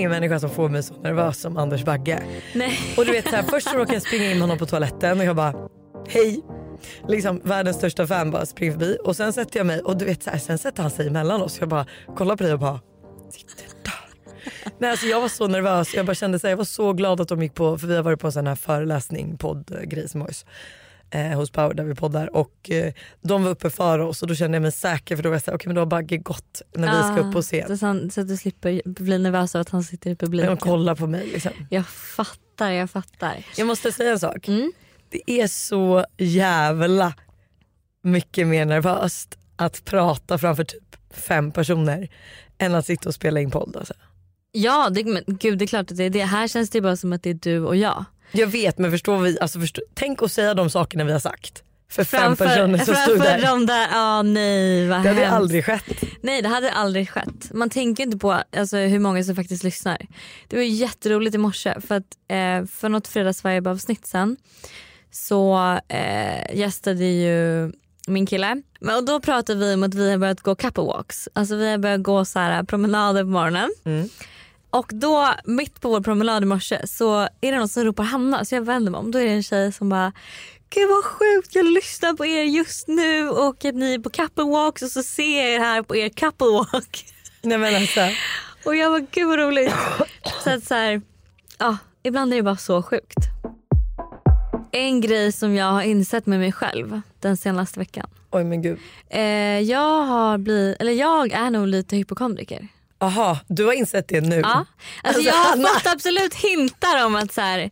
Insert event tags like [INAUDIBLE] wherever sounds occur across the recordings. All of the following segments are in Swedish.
Ingen människa som får mig så nervös som Anders Bagge. Nej. Och du vet så här, först så råkar jag springa in honom på toaletten och jag bara hej. Liksom världens största fan bara springer förbi och sen sätter jag mig och du vet så här, sen sätter han sig emellan oss. Jag bara kollar på dig och bara sitter där. Nej, alltså jag var så nervös. Jag bara kände så här, jag var så glad att de gick på, för vi har varit på en sån här föreläsning, poddgrej som hos, eh, hos Power där vi poddar och eh, de var uppe för oss och då kände jag mig säker för då var jag såhär, okej men då har Bagge gått när vi ska upp på scen. Så, han, så att du slipper bli nervös av att han sitter i publiken. De kollar på mig liksom. Jag fattar, jag fattar. Jag måste säga en sak. Mm. Det är så jävla mycket mer nervöst att prata framför typ fem personer än att sitta och spela in podd. Alltså. Ja, det, men, gud det är klart att det är det. Här känns det bara som att det är du och jag. Jag vet men förstår vi, alltså förstå, tänk att säga de sakerna vi har sagt. För fem Framför, personer som stod framför där. de där, ja nej vad Det hade hemskt. aldrig skett. Nej det hade aldrig skett. Man tänker inte på alltså, hur många som faktiskt lyssnar. Det var jätteroligt i morse för att eh, för något fredagsvibe avsnitt sen så eh, gästade ju min kille. Men, och då pratade vi om att vi har börjat gå couple walks. Alltså vi har börjat gå så här, promenader på morgonen. Mm. Och då mitt på vår promenad i morse så är det någon som ropar Hanna så jag vänder mig om. Då är det en tjej som bara Gud vad sjukt jag lyssnar på er just nu och att ni är på couple walks och så ser jag er här på er couple walk. [LAUGHS] Nej men alltså, Och jag var gud vad roligt. Så att så här, ja, ibland är det bara så sjukt. En grej som jag har insett med mig själv den senaste veckan. oj men gud. Eh, jag har blivit, eller jag är nog lite hypokondriker. Aha, du har insett det nu? Ja. Alltså, Alltså, jag har fått absolut hintar om att så här,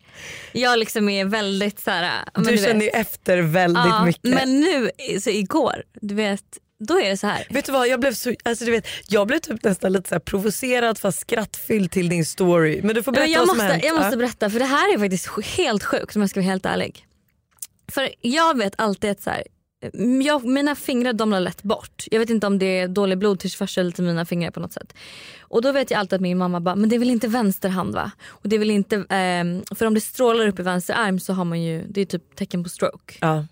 jag liksom är väldigt så här, men du vet. känner ju efter väldigt ja, mycket. Men nu, så igår, du vet, då är det så här. Vet du vad, jag blev, så, alltså du vet, jag blev typ nästan lite så här provocerad fast skrattfylld till din story. Men du får berätta jag, vad som måste, hänt. jag måste berätta för det här är faktiskt helt sjukt om jag ska vara helt ärlig. För jag vet alltid att så här, jag, mina fingrar domnar lätt bort. Jag vet inte om det är dålig blodtillförsel till mina fingrar på något sätt. Och då vet jag alltid att min mamma bara, men det är väl inte vänster hand va? Och det är väl inte, ehm, för om det strålar upp i vänster arm så har man ju, det är typ tecken på stroke. Ja.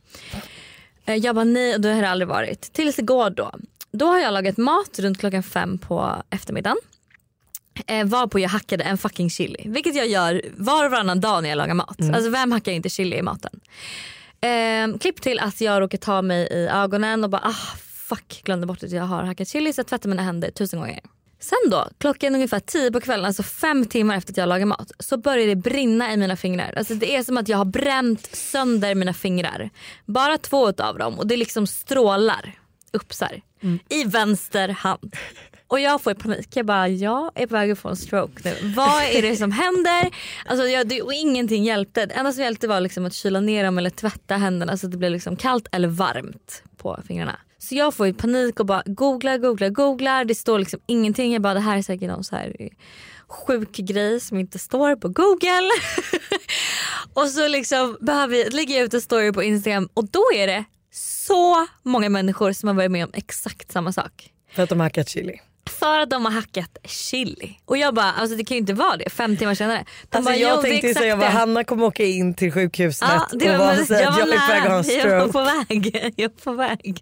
Eh, Jag bara nej och det har det aldrig varit. Tills igår då. Då har jag lagat mat runt klockan fem på eftermiddagen. Eh, varpå jag hackade en fucking chili. Vilket jag gör var och varannan dag när jag lagar mat. Alltså vem hackar inte chili i maten? Eh, klipp till att jag råkar ta mig i ögonen och bara ah fuck glömde bort att jag har hackat chili så jag tvättar mina händer tusen gånger. Sen då, klockan ungefär tio på kvällen, alltså fem timmar efter att jag lagar mat, så börjar det brinna i mina fingrar. Alltså det är som att jag har bränt sönder mina fingrar. Bara två av dem och det liksom strålar upp så här, i vänster hand. Och jag får panik. Jag bara, jag är på väg att få en stroke nu. Vad är det som händer? Alltså jag, det, och ingenting hjälpte. Det enda som hjälpte var liksom att kyla ner dem eller tvätta händerna så att det blev liksom kallt eller varmt på fingrarna. Så jag får ju panik och bara googlar, googlar, googlar. Det står liksom ingenting. Jag bara, det här är säkert någon så här sjuk grej som inte står på google. [LAUGHS] och så liksom behöver jag, lägger jag ut en story på Instagram och då är det så många människor som har varit med om exakt samma sak. För att de har hackat chili. För att de har hackat chili. Och jag bara, alltså det kan ju inte vara det fem timmar senare. De Alltså bara, jag "Jo, det är tänkte ju säga att det." Hanna kommer åka in till sjukhuset Ja, och var, bara men, säga jag att var jag är på väg att ha en jag var stroke. på väg. [LAUGHS] Jag var på väg.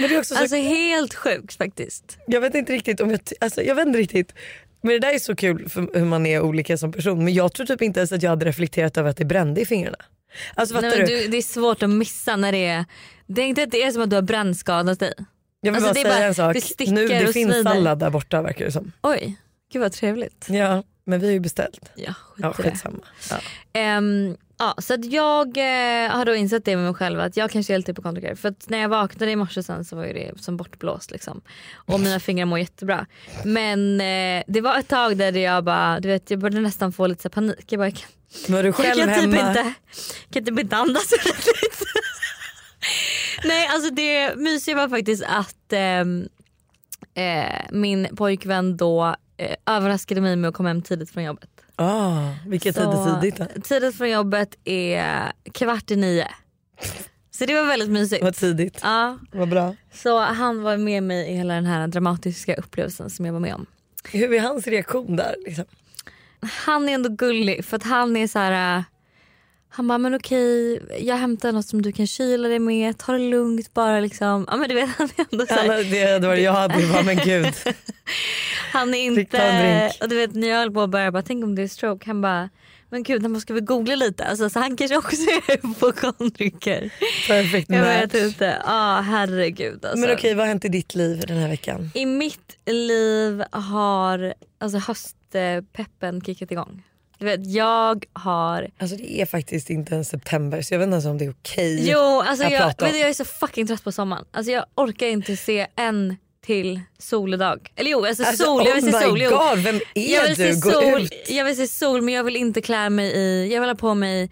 Men det är också så, Alltså helt sjukt faktiskt. jag vet inte riktigt om jag, alltså, jag vet inte riktigt. Men det där är så kul för hur man är olika som person. Men jag tror typ inte ens att jag hade reflekterat över att det brände i fingrarna. Alltså Nej, du? du? Det är svårt att missa när det är... Det är inte att det är som att du har brännskadat dig. Jag vill alltså, bara säga bara- en sak. det nu, det finns svider. sallad där borta verkar det som. Oj, gud vad trevligt. Ja, men vi har ju beställt. Ja, skit Ja, skitsamma. Ja. Ehm, ja, så jag eh, har då insett det med mig själv att jag kanske är lite hypokondriker. För att när jag vaknade i morse sen så var ju det som bortblåst liksom. Och mina [LAUGHS] fingrar mår jättebra. Men eh, det var ett tag där jag bara, du vet jag började nästan få lite panik. Jag bara, jag kan, var du jag själv kan, typ hemma? inte, kan typ inte andas. Nej alltså det mysiga var faktiskt att ehm, eh, min pojkvän då eh, överraskade mig med att komma hem tidigt från jobbet. Ah, tid Så, är tidigt då? Tidigt från jobbet är kvart i nio. Så det var väldigt mysigt. Vad tidigt. Ja, Vad bra. så han var med mig i hela den här dramatiska upplevelsen som jag var med om. Hur är hans reaktion där? Liksom? Han är ändå gullig för att han är så här. Han bara, men okej, jag hämtar något som du kan kyla dig med, ta det lugnt bara liksom. Ja men du vet han är ändå så här, Han, det hade varit jag hade bara, men gud. [LAUGHS] Han är inte... Och du vet när jag höll på att börja bara tänk om det är stroke. Han bara men gud han ska vi googla lite. Alltså, så han kanske också är [LAUGHS] hypokondriker. Perfect Jag match. vet inte. Ja ah, herregud alltså. Men okej vad har hänt i ditt liv den här veckan? I mitt liv har alltså, höstpeppen kickat igång. Du vet, jag har... Alltså det är faktiskt inte ens september så jag vet inte ens om det är okej. Jo, alltså jag, du, jag är så fucking trött på sommaren. Alltså, jag orkar inte se en till solig dag. Eller jo, alltså, Alltså, sol. Jag vill oh se sol. God, vem är jag vill du? Se Gå sol, ut. Jag vill se sol men jag vill inte klä mig i... Jag vill ha på mig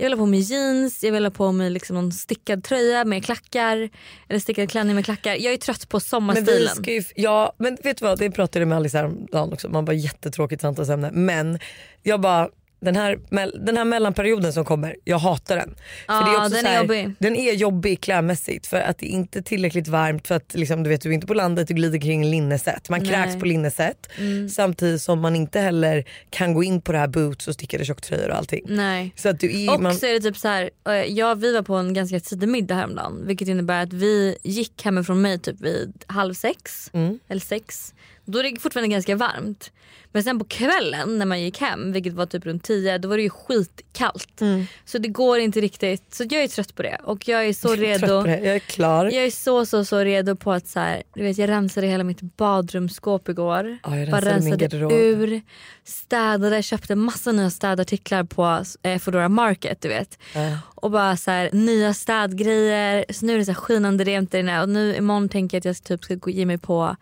jag vill ha på mig jeans, jag vill ha på mig liksom någon stickad tröja med klackar. Eller stickad klänning med klackar. Jag är trött på Men sommarstilen. ska ju, ja men vet du vad det pratade jag med Alice häromdagen också. Man bara jättetråkigt samtalsämne. Men jag bara den här, den här mellanperioden som kommer, jag hatar den. Ja, det är också den så är här, jobbig. Den är jobbig klädmässigt för att det är inte tillräckligt varmt för att liksom, du vet du är inte på landet, du glider kring linneset. Man Nej. Mm. kräks på linneset samtidigt som man inte heller kan gå in på det här boots och stickade tjocktröjor och allting. Nej. Så att du är, Och man, så är det typ så här, eh, ja, vi var på en ganska tidig middag häromdagen vilket innebär att vi gick hemifrån mig typ vid halv sex Mm. eller sex. Då är det fortfarande ganska varmt. Men sen på kvällen när man gick hem, vilket var typ runt tio, då var det ju skitkallt. Mm. Så det går inte riktigt. Så jag är trött på det och jag är så trött redo. på det. Jag är klar. Jag är så så så redo på att så här, du vet jag rensade hela mitt badrumsskåp igår. Ja, jag Bara rensade min rensade ur, städade, köpte massa nya städartiklar på eh, Foodora Market du vet. Ja. Och bara så här, nya städgrejer. Så nu är det så här skinande rent där inne och nu imorgon tänker jag att jag typ ska gå ge mig på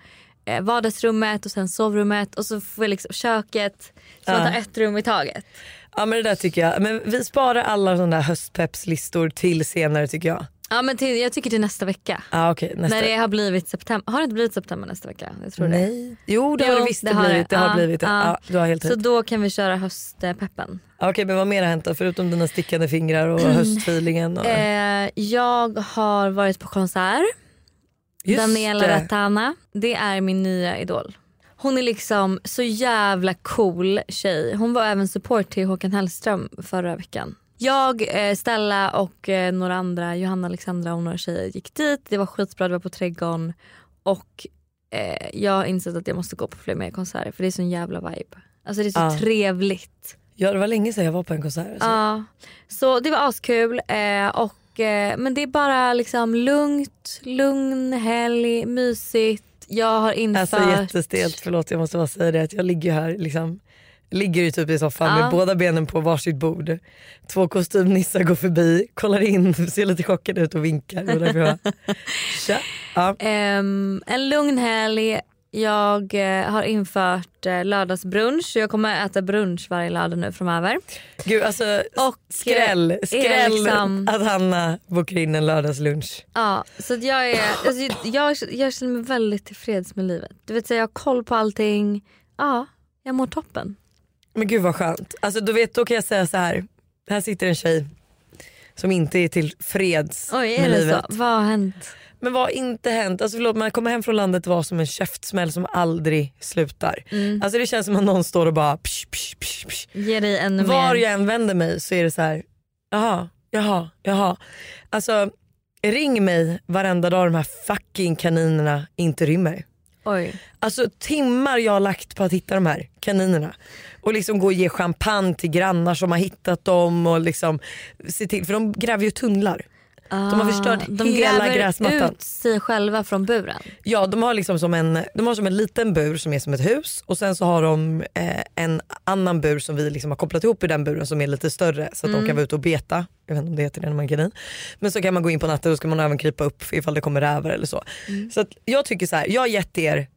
eh, vardagsrummet och sen sovrummet och så får jag liksom köket. Så man tar ett rum i taget. Ja men det där tycker jag. Men vi sparar alla sådana där höstpeppslistor till senare tycker jag. Ja men till, jag tycker till nästa vecka. Ja okej nästa. När det har blivit september. Har det inte blivit september nästa vecka? Jag tror det. Nej. Jo det Jo, har det visst det det har blivit. det. Det har Ja, blivit det. ja. Ja, du har helt Så rätt. då kan vi köra höstpeppen. Okej men vad mer har hänt då? Förutom dina stickande fingrar och [CLEARS THROAT] höstfeelingen? Och... Eh, jag har varit på konsert. Just Daniela det. Ratana. Det är min nya idol. Hon är liksom så jävla cool tjej. Hon var även support till Håkan Hellström förra veckan. Jag, eh, Stella och eh, några andra, Johanna, Alexandra och några tjejer gick dit. Det var skitbra, det var på Trädgården. Och eh, jag har insett att jag måste gå på fler mer konserter för det är sån jävla vibe. Alltså det är så Ja. trevligt. Ja det var länge sedan jag var på en konsert. Alltså. Ja, så det var askul. Eh, och, eh, men det är bara liksom lugnt, lugn helg, mysigt. Jag har infört... Alltså jättestelt, förlåt jag måste bara säga det att jag ligger här liksom Ligger ju typ i soffan Ja. med båda benen på varsitt bord. Två kostymnissar går förbi, kollar in, [LAUGHS] ser lite chockade ut och vinkar. Var därför jag. [LAUGHS] Ja. Ehm, en lugn helg. Jag eh, har infört eh, lördagsbrunch. Jag kommer äta brunch varje lördag nu framöver. Gud alltså Och, skräll, eh, skräll liksom- att Hanna bokar in en lördagslunch. Ja, så jag, är, alltså, jag, jag känner mig väldigt tillfreds med livet. Du vet, jag har koll på allting. Ja, jag mår toppen. Men gud vad skönt. Alltså då, vet, då kan jag säga så här. här sitter en tjej som inte är tillfreds Oj, är med det livet. så? Vad har hänt? Men vad har inte hänt? Alltså förlåt, man kommer hem från landet var som en käftsmäll som aldrig slutar. Mm. Alltså det känns som att någon står och bara psh, psh, psh, psh. Ge dig ännu Var mer. jag än vänder mig så är det så här. jaha, jaha, jaha. Alltså ring mig varenda dag de här fucking kaninerna inte rymmer. Oj. Alltså timmar jag har lagt på att hitta de här kaninerna. Och liksom gå och ge champagne till grannar som har hittat dem och liksom se till, för de gräver ju tunnlar. Har förstört de hela gräver gräsmattan. ut sig själva från buren. Ja de har liksom som en, de har som en liten bur som är som ett hus och sen så har de eh, en annan bur som vi liksom har kopplat ihop i den buren som är lite större så att de kan vara ute och beta. Jag vet inte om det heter det när man är kanin. Men så kan man gå in på natten och så kan man även krypa upp ifall det kommer rävar eller så. Så att jag tycker så här, jag har gett er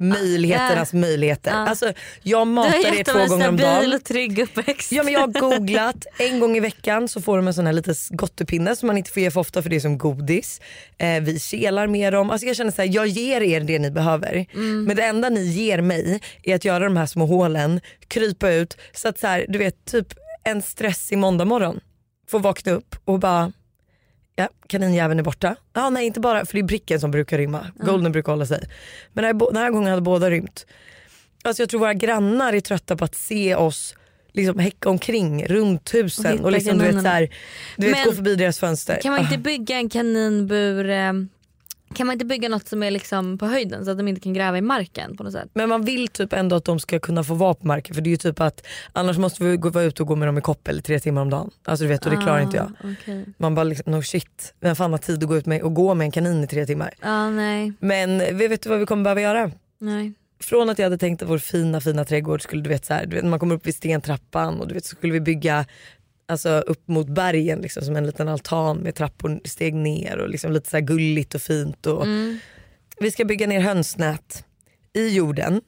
möjligheternas möjligheter. Ja. Alltså, jag Du har matar er gett två gånger om dagen. stabil och trygg uppväxt. Ja, men jag har [LAUGHS] googlat, en gång i veckan så får de en sån här liten gottepinne som man inte får ge för ofta för det är som godis. Eh, vi kelar med dem. Alltså jag känner så här, jag ger er det ni behöver. Men det enda ni ger mig är att göra de här små hålen, krypa ut så att så här, du vet typ en stressig måndag morgon får vakna upp och bara Ja, kaninjäveln är borta. Ja, nej inte bara, för det är bricken som brukar rymma. Golden brukar hålla sig. Men den här, den här gången hade båda rymt. Alltså jag tror våra grannar är trötta på att se oss liksom häcka omkring runt Och husen hitta och, liksom, du vet, så här, du vet, Men gå förbi deras fönster. Kan man inte Ah. bygga en kaninbur eh, Kan man inte bygga något som är liksom på höjden så att de inte kan gräva i marken på något sätt? Men man vill typ ändå att de ska kunna få vara på marken för det är ju typ att annars måste vi gå, vara ute och gå med dem i koppel tre timmar om dagen. Alltså du vet och det klarar inte jag. Ah, okej. Man bara liksom, no shit, vem fan har tid att gå ut med och gå med en kanin i tre timmar? Ja, nej. Men vi vet du vad vi kommer behöva göra? nej. Från att jag hade tänkt att vår fina fina trädgård skulle du vet så här, du vet, när man kommer upp vid stentrappan och du vet så skulle vi bygga alltså, upp mot bergen liksom, som en liten altan med trappor steg ner och liksom lite så gulligt och fint. Och, Mm. Vi ska bygga ner hönsnät i jorden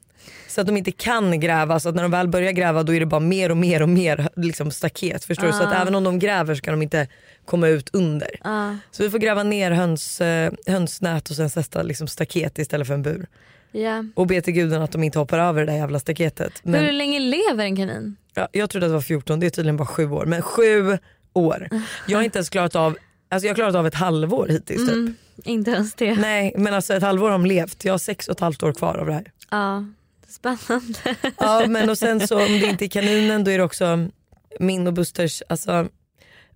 så att de inte kan gräva så att när de väl börjar gräva då är det bara mer och mer och mer liksom, staket. Förstår du? Så att Ah. även om de gräver så kan de inte komma ut under. Ja. Så vi får gräva ner höns, eh, hönsnät och sen sätta liksom, staket istället för en bur. Ja. Och be till guden att de inte hoppar över det där jävla staketet. Men, Hur länge lever en kanin? ja, jag trodde att det var 14, det är tydligen bara 7 år. Men 7 år. Jag har inte ens klarat av, alltså jag har klarat av ett halvår hittills typ. Mm, inte ens det. Nej men alltså ett halvår har de levt, jag har sex och ett halvt år kvar av det här. Ja. Spännande. Ja men och sen så om det inte är kaninen då är det också min och Busters, alltså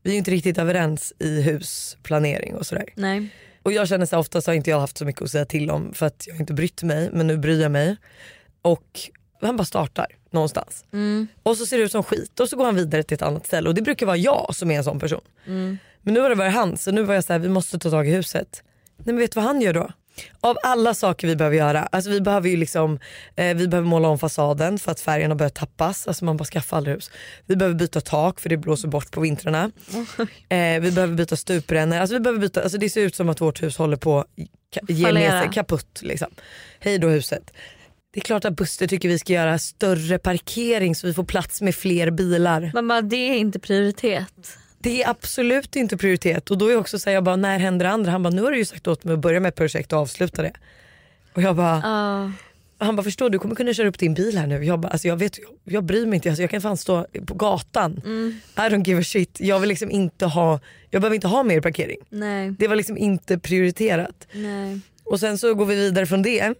vi är ju inte riktigt överens i husplanering och sådär. Nej. Och jag känner så här, oftast har inte jag haft så mycket att säga till om för att jag inte brytt mig men nu bryr jag mig. Och han bara startar någonstans. Mm. Och så ser det ut som skit och så går han vidare till ett annat ställe och det brukar vara jag som är en sån person. Mm. Men nu har det varit han så nu var jag så här, vi måste ta tag i huset. Nej men vet du vad han gör då? Av alla saker vi behöver göra, alltså vi behöver ju liksom, eh, vi behöver måla om fasaden för att färgen har börjat tappas, alltså man bara skaffar aldrig hus. Vi behöver byta tak för det blåser bort på vintrarna. [LAUGHS] Eh, vi behöver byta stuprännor, alltså vi behöver byta, alltså det ser ut som att vårt hus håller på att ge med sig kaputt liksom. Hej då huset. Det är klart att Buster tycker vi ska göra större parkering så vi får plats med fler bilar. Bara, det är inte prioritet. Det är absolut inte prioritet och då är jag också så här, jag bara när händer det andra? Han bara nu har du ju sagt åt mig att börja med ett projekt och avsluta det. Och jag bara, Ja. han bara förstår du kommer kunna köra upp din bil här nu. Jag bara, alltså jag, vet, jag, jag bryr mig inte, alltså jag kan fan stå på gatan. Mm. I don't give a shit. Jag vill liksom inte ha, jag behöver inte ha mer parkering. Nej. Det var liksom inte prioriterat. Nej. Och sen så går vi vidare från det.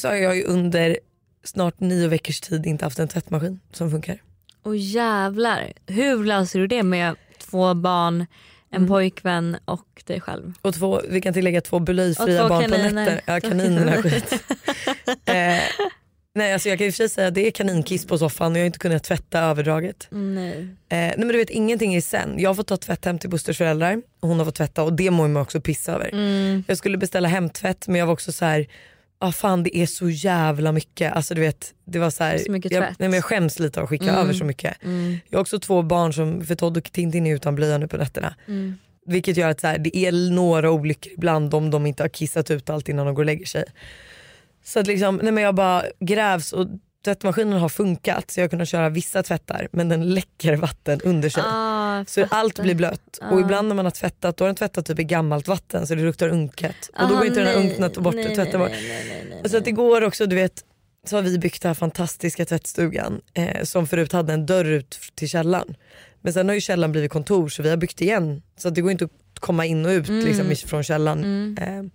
Så har jag ju under snart nio veckors tid inte haft en tvättmaskin som funkar. Och jävlar. Hur löser du det med två barn, en Mm. pojkvän och dig själv? Och två, vi kan tillägga två bulöjfria barn kaniner. på nätter. Ja kaninerna skit. [LAUGHS] eh, nej alltså jag kan och för sig säga att det är kaninkiss på soffan och jag har inte kunnat tvätta överdraget. Nej. Eh, nej men du vet ingenting är sen. Jag har fått ta tvätt hem till Busters föräldrar och hon har fått tvätta och det mår man också pissa över. Mm. Jag skulle beställa hemtvätt men jag var också så här. Ah, fan det är så jävla mycket. Alltså du vet, det var så här, Så mycket jag, nej, men jag skäms lite av att skicka Mm. över så mycket. Mm. Jag har också två barn som, för Todd och Tintin är utan blöja nu på nätterna. Mm. Vilket gör att så här, det är några olyckor ibland om de inte har kissat ut allt innan de går och lägger sig. Så att liksom, nej men jag bara grävs och tvättmaskinen har funkat så jag har kunnat köra vissa tvättar men den läcker vatten under sig. Ah, Så allt blir blött och Ah. ibland när man har tvättat då har den tvättat typ i gammalt vatten så det luktar unket. Och då går inte den här nej. unkna bort nej, tvätta bort. nej, nej, nej, nej, Och så att igår också du vet så har vi byggt den här fantastiska tvättstugan eh, som förut hade en dörr ut till källaren. Men sen har ju källaren blivit kontor så vi har byggt igen så det går inte att komma in och ut Mm. liksom, från källaren. Mm. Eh,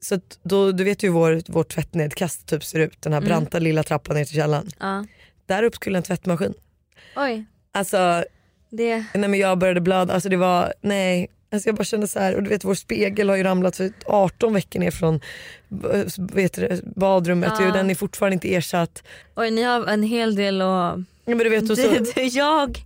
så då, du vet ju hur vår, vår tvättnedkast typ ser ut, den här Mm. branta lilla trappan ner till källaren. Ja. Där upp skulle en tvättmaskin. Oj, Alltså det... nej men jag började blöda, alltså det var, nej. Alltså jag bara kände så här, och du vet vår spegel har ju ramlat för 18 veckor ner från eh, vet du, badrummet Ja. och den är fortfarande inte ersatt. Oj, ni har en hel del att... Ja, men du vet, och så, Du, [LAUGHS] du, jag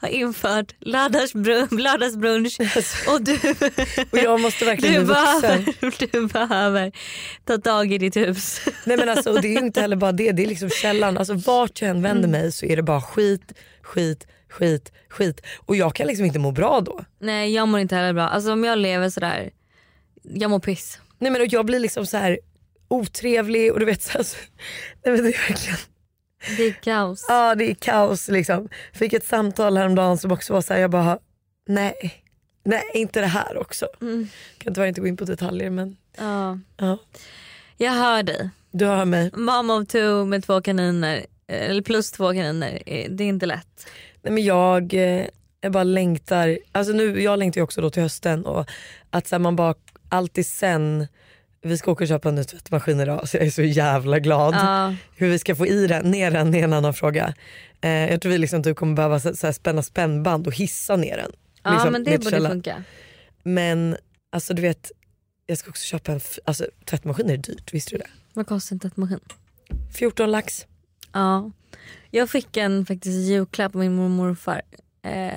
har infört lördagsbrunch, lördagsbrunch och du, [LAUGHS] och jag måste verkligen du, bli behöver, [LAUGHS] du behöver ta tag i ditt hus. Nej, men alltså, och det är inte heller bara det, det är liksom källan. Alltså, vart jag än vänder Mm. mig så är det bara skit, skit, skit, skit. Och jag kan liksom inte må bra då. Nej jag mår inte heller bra. Alltså om jag lever sådär, jag mår piss. Nej, men och jag blir liksom så här otrevlig och du vet så här, så, nej, men det är verkligen Det är kaos. Ja det är kaos liksom. Fick ett samtal häromdagen som också var så här, jag bara nej, nej inte det här också. Mm. Kan tyvärr inte gå in på detaljer men Ja. ja. Jag hör dig. Du hör mig. Mom of two med två kaniner, eller plus två kaniner, eh, det är inte lätt. Nej, men jag, eh, jag bara längtar, alltså nu, jag längtar ju också då till hösten och att så man bara alltid sen vi ska åka och köpa en ny tvättmaskin idag så jag är så jävla glad. Ja. Hur vi ska få i den, ner den är en annan fråga. Eh, jag tror vi liksom typ kommer behöva så, så spänna spännband och hissa ner den. Ja liksom, men det borde funka. Men alltså du vet, jag ska också köpa en, alltså tvättmaskin är dyrt, visste du det? Vad kostar en tvättmaskin? 14 lax. Ja. Jag fick en faktiskt julklapp av min mormor och morfar. Eh,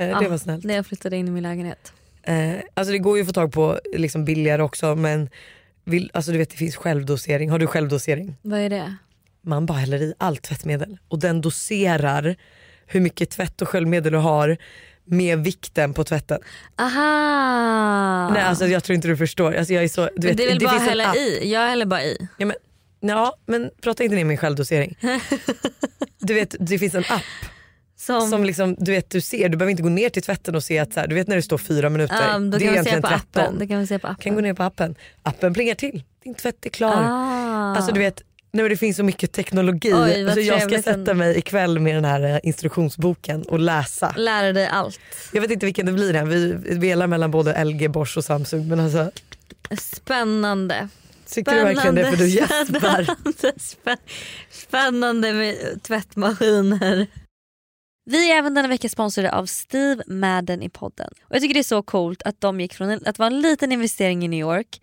Eh. Det var snällt. när jag flyttade in i min lägenhet. Eh, alltså det går ju att få tag på liksom billigare också men vill, alltså du vet det finns självdosering. Har du självdosering? Vad är det? Man bara häller i allt tvättmedel och den doserar hur mycket tvätt och sköljmedel du har med vikten på tvätten. Aha! Nej alltså jag tror inte du förstår. Alltså, jag är så, du Men vet, det är väl bara finns en hälla i? Jag häller bara i. Ja men, ja, men prata inte ner min självdosering. [LAUGHS] du vet det finns en app Som, som liksom, du vet du ser, du behöver inte gå ner till tvätten och se att så här, du vet när det står fyra minuter. Då det är egentligen på 13. appen. Det kan man se på appen. kan gå ner på appen. Appen plingar till, din tvätt är klar. Ah. Alltså du vet, nej, det finns så mycket teknologi. Oj, alltså, jag ska sätta mig ikväll med den här eh, instruktionsboken och läsa. Lära dig allt. Jag vet inte vilken det blir än, vi velar mellan både LG, Bosch och Samsung. Men alltså, Spännande. Tycker du verkligen det för du gäspar? Spännande, spä- spännande med tvättmaskiner. Vi är även denna vecka sponsrade av Steve Madden i podden. Och Jag tycker det är så coolt att de gick från en- att vara en liten investering i New York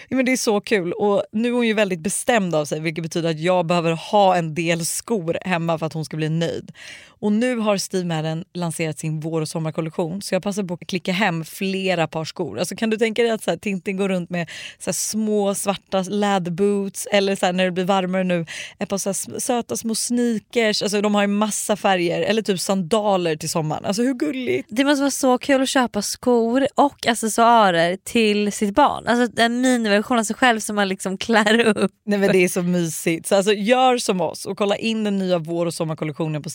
Ja, men det är så kul och nu är hon ju väldigt bestämd av sig vilket betyder att jag behöver ha en del skor hemma för att hon ska bli nöjd. Och nu har Steve Madden lanserat sin vår och sommarkollektion så jag passar på att klicka hem flera par skor. Alltså kan du tänka dig att så här, Tintin går runt med så små svarta läderboots eller så här, när det blir varmare nu ett par så här, söta små sneakers. Alltså, de har ju massa färger eller typ sandaler till sommaren. Alltså hur gulligt? Det måste vara så kul att köpa skor och accessoarer till sitt barn. Alltså en miniversion av sig själv som man liksom klär upp. Nej men det är så mysigt. Så alltså, gör som oss och kolla in den nya vår och sommarkollektionen på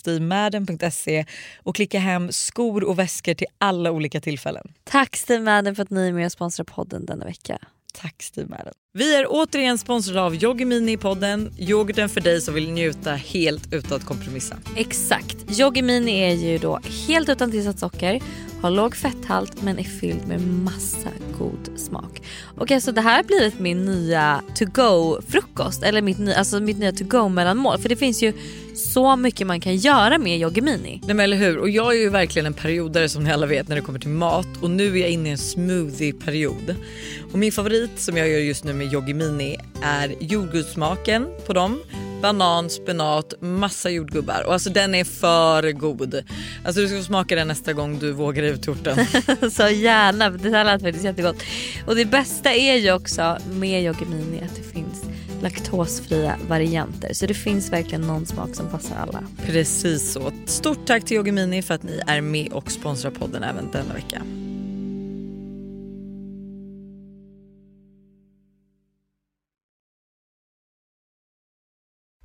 steamadden.se och klicka hem skor och väskor till alla olika tillfällen. Tack Steve Madden för att ni är med och sponsrar podden denna vecka. Tack Steve Madden. Vi är återigen sponsrade av Yoggi Mini i podden. Yoghurten för dig som vill njuta helt utan att kompromissa. Exakt. Yogi Mini är ju då helt utan tillsatt socker, har låg fetthalt men är fylld med massa god smak. Okej okay, så det här har blivit min nya to go frukost eller mitt, alltså mitt nya to go mellanmål för det finns ju så mycket man kan göra med Yogi Mini. Nej men eller hur och jag är ju verkligen en periodare som ni alla vet när det kommer till mat och nu är jag inne i en smoothie-period. Och min favorit som jag gör just nu med Yoggi Mini är jordgubbssmaken på dem. Banan, spenat, massa jordgubbar och alltså den är för god. Alltså du ska få smaka den nästa gång du vågar ut torten. [LAUGHS] Så gärna, det här lät faktiskt jättegott. Och det bästa är ju också med Yogi Mini att det finns laktosfria varianter. Så det finns verkligen någon smak som passar alla. Precis så. Stort tack till Yoggi Mini för att ni är med och sponsrar podden även denna vecka.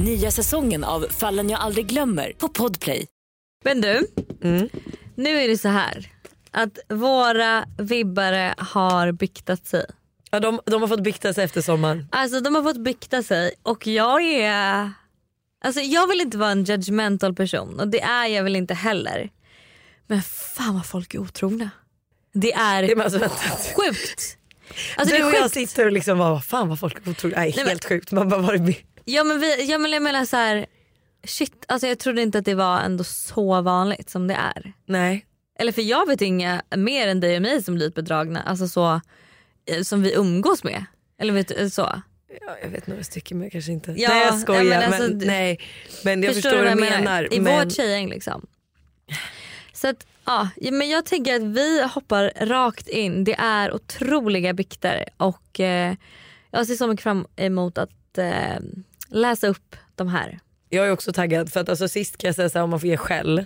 Nya säsongen av Fallen jag aldrig glömmer på Podplay. Men du, Mm. nu är det så här att våra vibbare har biktat sig. Ja, de, de har fått bikta sig efter sommaren. Alltså de har fått bikta sig och jag är... Alltså jag vill inte vara en judgmental person och det är jag väl inte heller. Men fan vad folk är otrogna. Det är Det är alltså, sjukt. Alltså det du och är jag sitter och liksom bara, fan vad folk är otrogna. Nej, men- helt sjukt. Man bara, var det... Ja men, vi, ja, men jag menar så här, shit alltså jag trodde inte att det var ändå så vanligt som det är. Nej. Eller för jag vet inga mer än dig och mig som blivit bedragna, alltså så eh, som vi umgås med. Eller vet du, så. Ja, jag vet några stycken men kanske inte. Ja, nej jag skojar. nej, men men, alltså, du- nej. men jag förstår, du vad du jag menar. I men... vårt tjejgäng liksom. Så att, ja, men jag tänker att vi hoppar rakt in. Det är otroliga bikter och eh, jag ser så mycket fram emot att eh, läsa upp de här. Jag är också taggad för att alltså, sist kan jag säga så här, om man får ge skäll.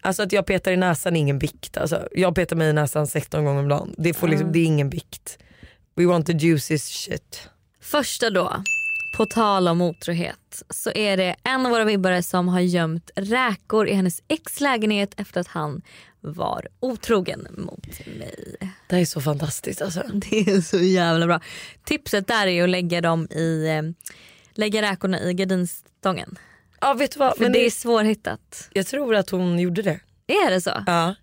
Alltså att jag petar i näsan är ingen bikt. Alltså, jag petar mig i näsan 16 gånger om dagen. Det, får liksom, det är ingen bikt. We want the juiciest shit. Första då, på tal om otrohet, så är det en av våra vibbare som har gömt räkor i hennes ex lägenhet efter att han var otrogen mot mig. Det är så fantastiskt alltså. Det är så jävla bra. Tipset där är att lägga dem i, eh, lägga räkorna i gardinstången. Ja vet du vad, För men det är svårhittat. jag tror att hon gjorde det. Är det så? Ja.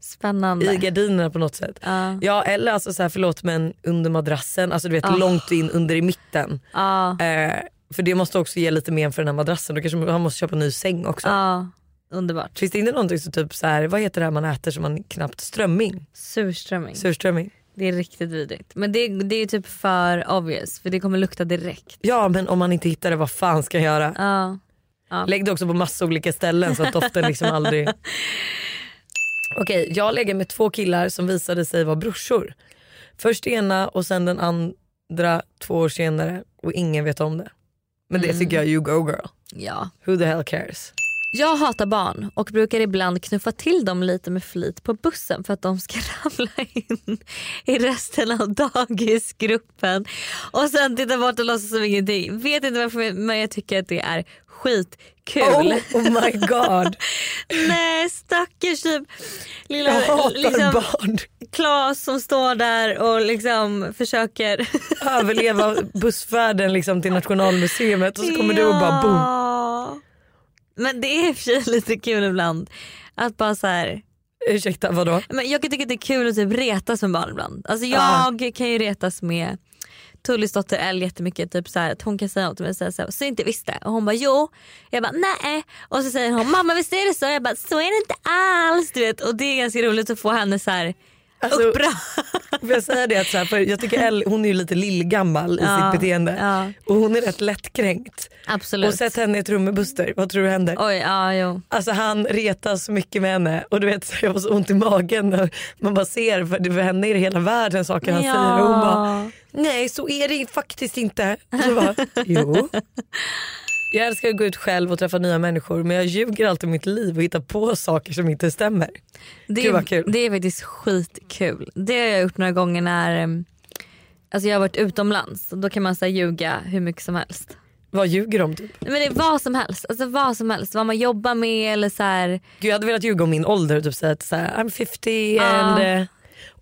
Spännande. I gardinerna på något sätt. Ja. Ja eller alltså så här, förlåt men under madrassen, alltså du vet Ah. långt in under i mitten. Ja, Eh, för det måste också ge lite men för den här madrassen. Då kanske han måste köpa en ny säng också. ja, underbart. Finns det inte någonting som typ så här, vad heter det här man äter som man knappt, strömming? Surströmming. Surströmming. Det är riktigt vidrigt. Men det, det är typ för obvious för det kommer lukta direkt. Ja men om man inte hittar det vad fan ska jag göra? Ja. Lägg det också på massa olika ställen så att doften liksom aldrig... [LAUGHS] Okej jag lägger med två killar som visade sig vara brorsor. Först ena och sen den andra två år senare och ingen vet om det. Men det tycker jag you go girl. ja. Who the hell cares? Jag hatar barn och brukar ibland knuffa till dem lite med flit på bussen för att de ska [LAUGHS] ramla in i resten av dagisgruppen och sen titta bort och låtsas som ingenting. Vet inte varför men jag tycker att det är skitkul. Oh, oh my god. [LAUGHS] Nej stackars typ lilla Jag hatar liksom, barn. Klas som står där och liksom försöker Överleva [LAUGHS] bussfärden liksom till Nationalmuseet och så kommer du och bara boom. Men det är i och för sig lite kul ibland. Att bara så här, Ursäkta vadå? men jag kan tycka att det är kul att typ retas med barn ibland. Alltså Ja. jag kan ju retas med Tullis dotter Elle jättemycket. Typ så här, att hon kan säga något till mig och säga så, här, så inte visste. Och hon bara jo. Jag bara nej. Och så säger hon mamma visst är det så? Jag bara så är det inte alls. Du vet. Och det är ganska roligt att få henne så här Alltså, upprörd. [LAUGHS] Får jag säga det att så här, för jag tycker Elle, hon är ju lite lillgammal i Ja, sitt beteende. ja. Och hon är rätt lättkränkt. Absolut. Och sätt henne i ett rum med Buster, vad tror du händer? Oj, ja jo. Alltså han retas så mycket med henne och du vet så jag får så ont i magen när man bara ser för, för henne är det hela världen saker han säger och hon bara nej så är det faktiskt inte. Så bara, jo. [LAUGHS] Jag älskar att gå ut själv och träffa nya människor men jag ljuger alltid mitt liv och hittar på saker som inte stämmer. Det Gud, vad kul. det är faktiskt skitkul. Det har jag gjort några gånger när alltså jag har varit utomlands. Och då kan man så ljuga hur mycket som helst. Vad ljuger de typ? Men det är vad som helst. Alltså vad som helst. Vad man jobbar med eller så här. Gud, jag hade velat ljuga om min ålder och typ säga att I'm 50 Ja. and eh,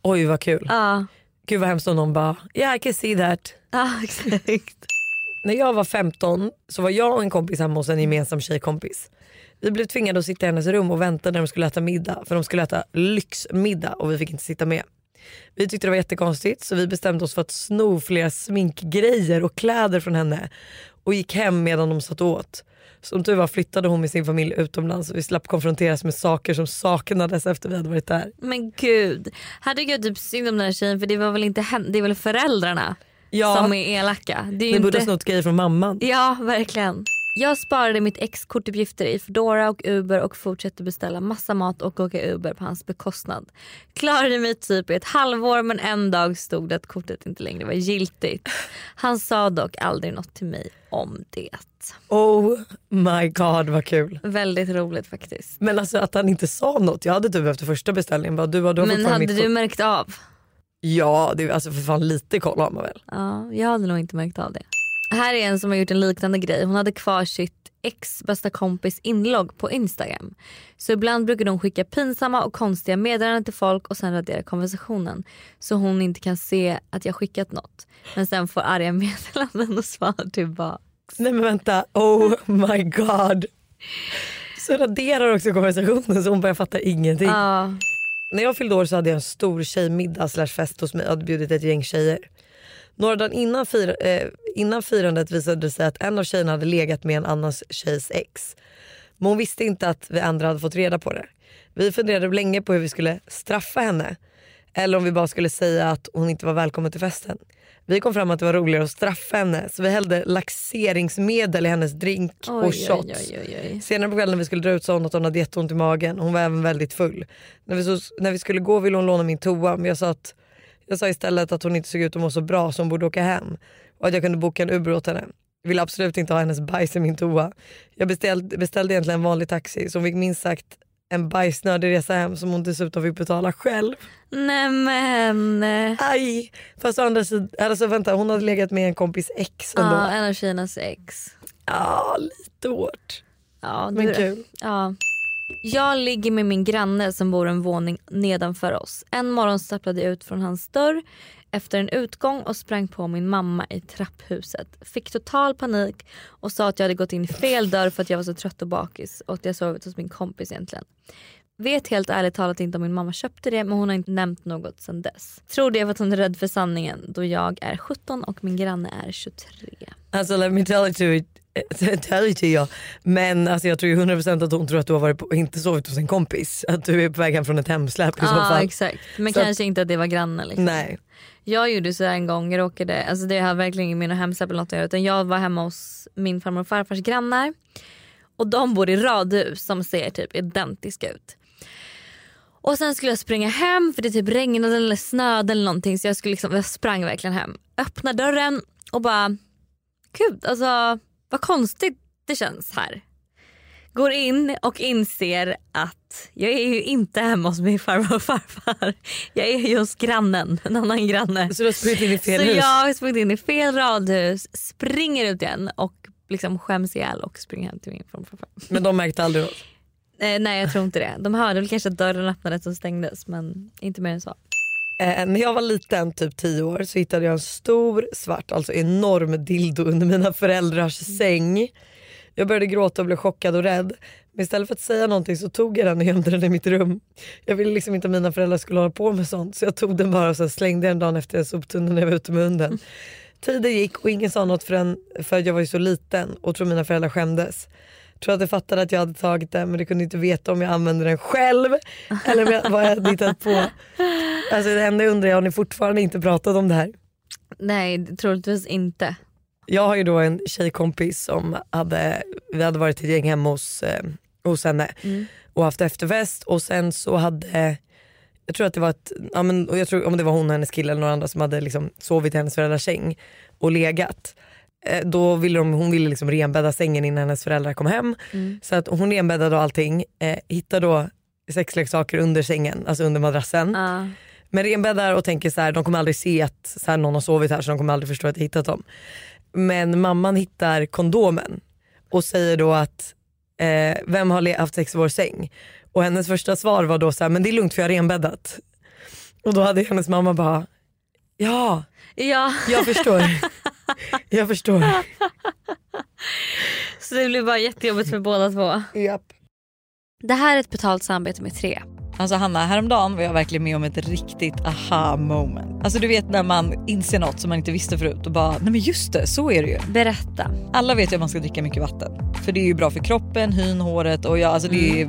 oj vad kul. Ja, Gud vad hemskt om någon bara yeah I can see that. ja [LAUGHS] exakt. När jag var 15 så var jag och en kompis hemma hos en gemensam tjejkompis. Vi blev tvingade att sitta i hennes rum och vänta när de skulle äta middag för de skulle äta lyxmiddag och vi fick inte sitta med. Vi tyckte det var jättekonstigt så vi bestämde oss för att sno flera sminkgrejer och kläder från henne och gick hem medan de satt och åt. Som tur var flyttade hon med sin familj utomlands och vi slapp konfronteras med saker som saknades efter vi hade varit där. Men gud. Herregud typ synd om den här tjejen för det var väl inte henne, det är väl föräldrarna Ja, som är elaka. Det är ni borde ha inte... snott grejer från mamman. Ja verkligen. Jag sparade mitt ex kortuppgifter i Foodora och Uber och fortsatte beställa massa mat och åka Uber på hans bekostnad. Klarade mig typ i ett halvår men en dag stod det att kortet inte längre var giltigt. Han sa dock aldrig något till mig om det. Oh my god vad kul. Väldigt roligt faktiskt. Men alltså att han inte sa något. Jag hade typ efter första beställningen bara du, du har Men hade du märkt av? Ja, det, är- alltså för fan lite koll har man väl. Ja, jag hade nog inte märkt av det. Här är en som har gjort en liknande grej. Hon hade kvar sitt ex bästa kompis inlogg på Instagram. Så ibland brukar hon skicka pinsamma och konstiga meddelanden till folk och sen radera konversationen. Så hon inte kan se att jag skickat något. Men sen får arga [LAUGHS] meddelanden och svar tillbaka. Nej men vänta, oh my god. Så raderar också konversationen så hon börjar fatta ingenting. Ja, när jag fyllde år så hade jag en stor tjejmiddag slash fest hos mig. Jag hade bjudit ett gäng tjejer. Några dagar innan, fir eh, innan firandet visade det sig att en av tjejerna hade legat med en annan tjejs ex. Men hon visste inte att vi andra hade fått reda på det. Vi funderade länge på hur vi skulle straffa henne. Eller om vi bara skulle säga att hon inte var välkommen till festen. Vi kom fram att det var roligare att straffa henne så vi hällde laxeringsmedel i hennes drink oj, och shots. oj, oj. Senare på kvällen när vi skulle dra ut sa hon att hon hade jätteont i magen. Hon var även väldigt full. När vi, så, när vi skulle gå ville hon låna min toa men jag sa, att, jag sa istället att hon inte såg ut att må så bra så hon borde åka hem. Och att jag kunde boka en Uber åt henne. ville absolut inte ha hennes bajs i min toa. Jag beställde, beställde egentligen en vanlig taxi så hon fick minst sagt en bajsnödig resa hem som hon dessutom fick betala själv. Nämen. Aj! Fast å andra sidan, alltså vänta hon hade legat med en kompis ex ändå. Ja, en av tjejernas ex. Ja, lite hårt. Ja, Men du- kul. Ja. Jag ligger med min granne som bor en våning nedanför oss. En morgon stapplade jag ut från hans dörr efter en utgång och sprang på min mamma i trapphuset. Fick total panik och sa att jag hade gått in fel dörr för att jag var så trött och bakis och att jag sovit hos min kompis egentligen. Vet helt ärligt talat inte om min mamma köpte det men hon har inte nämnt något sedan dess. Tror det är för att hon är rädd för sanningen då jag är 17 och min granne är 23. Alltså let me tell it to you. Tell it to you. Men alltså, jag tror ju 100% att hon tror att du har varit på, inte sovit hos en kompis. Att du är på väg hem från ett hemsläp i så Ja fall. exakt men Så att- kanske inte att det var grannen liksom. Nej. Jag gjorde så här en gång, jag råkade, alltså det har verkligen inget med något hemsläpp eller något att göra utan jag var hemma hos min farmor och farfars grannar och de bor i radhus som ser typ identiska ut. Och sen skulle jag springa hem för det typ regnade eller snöade eller någonting så jag, skulle liksom, jag sprang verkligen hem. Öppnar dörren och bara gud alltså vad konstigt det känns här. Går in och inser att jag är ju inte hemma hos min farmor och farfar. Jag är ju hos grannen, en annan granne. Så du har sprungit in i fel Så hus? jag har sprungit in i fel radhus, springer ut igen och liksom skäms ihjäl och springer hem till min farmor och farfar. Men de märkte aldrig något? Eh, nej jag tror inte det. De hörde väl kanske att dörren öppnades och stängdes men inte mer än så. Eh, när jag var liten, typ 10 år, så hittade jag en stor svart, alltså enorm dildo under mina föräldrars säng. Jag började gråta och blev chockad och rädd. Men istället för att säga någonting så tog jag den och gömde den i mitt rum. Jag ville liksom inte att mina föräldrar skulle hålla på med sånt så jag tog den bara och sen slängde den dagen efter jag soptunnan när jag var ute med hunden. Tiden gick och ingen sa något förrän, för jag var ju så liten och tror mina föräldrar skämdes. Tror att de fattade att jag hade tagit den men de kunde inte veta om jag använde den själv eller jag- vad jag hade hittat på. Alltså det enda jag undrar är, har ni fortfarande inte pratat om det här? Nej troligtvis inte. Jag har ju då en tjejkompis som hade, vi hade varit ett gäng hemma hos, eh, hos henne och haft efterfest och sen så hade jag tror att det var ett, ja men, och jag tror, om det var hon och hennes kille eller några andra som hade liksom sovit i hennes föräldrars säng och legat. Eh, Då ville de, hon ville liksom renbädda sängen innan hennes föräldrar kom hem. Så att hon renbäddade och allting. Eh, hittade då sexleksaker under sängen, alltså under madrassen. Ja. Men renbäddar och tänker så här, de kommer aldrig se att så här, någon har sovit här så de kommer aldrig förstå att jag hittat dem. Men mamman hittar kondomen och säger då att eh, vem har haft sex i vår säng? Och hennes första svar var då så här, men det är lugnt för jag har renbäddat. Och då hade hennes mamma bara, ja ja jag förstår. jag förstår. så det blev bara jättejobbigt för båda två. Japp. Det här är ett betalt samarbete med tre. Alltså Hanna, häromdagen var jag verkligen med om ett riktigt aha moment. Alltså du vet när man inser något som man inte visste förut och bara, nej men just det, så är det ju. Berätta. Alla vet ju att man ska dricka mycket vatten. För det är ju bra för kroppen, hyn, håret och ja, alltså det, är,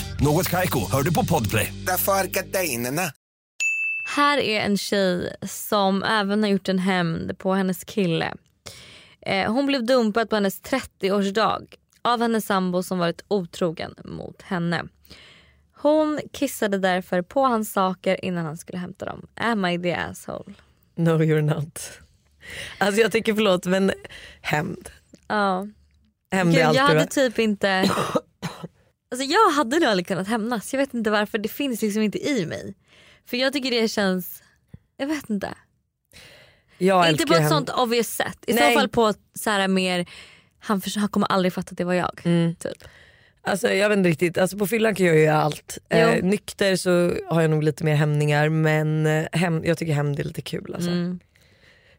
Något Kaiko, hör du på Podplay. Därför är gardinerna. Här är en tjej som även har gjort en hämnd på hennes kille. Eh, hon blev dumpad på hennes 30-årsdag av hennes sambo som varit otrogen mot henne. Hon kissade därför på hans saker innan han skulle hämta dem. Am I the asshole? No you're not. Alltså jag tycker förlåt men hämnd. Ja. Hämnd är jag alltid hade typ inte... [CLEARS THROAT] Alltså jag hade nog aldrig kunnat hämnas. Jag vet inte varför. Det finns liksom inte i mig. För jag tycker det känns... Jag vet inte. Jag inte på ett sånt obvious sätt. I Nej. så fall på så här mer... Han, för, han kommer aldrig fatta att det var jag. Mm. Typ. Alltså jag vet inte riktigt, alltså på fyllan kan jag ju göra allt. Eh, nykter så har jag nog lite mer hämningar men eh, hem, jag tycker hämnd är lite kul alltså. Mm.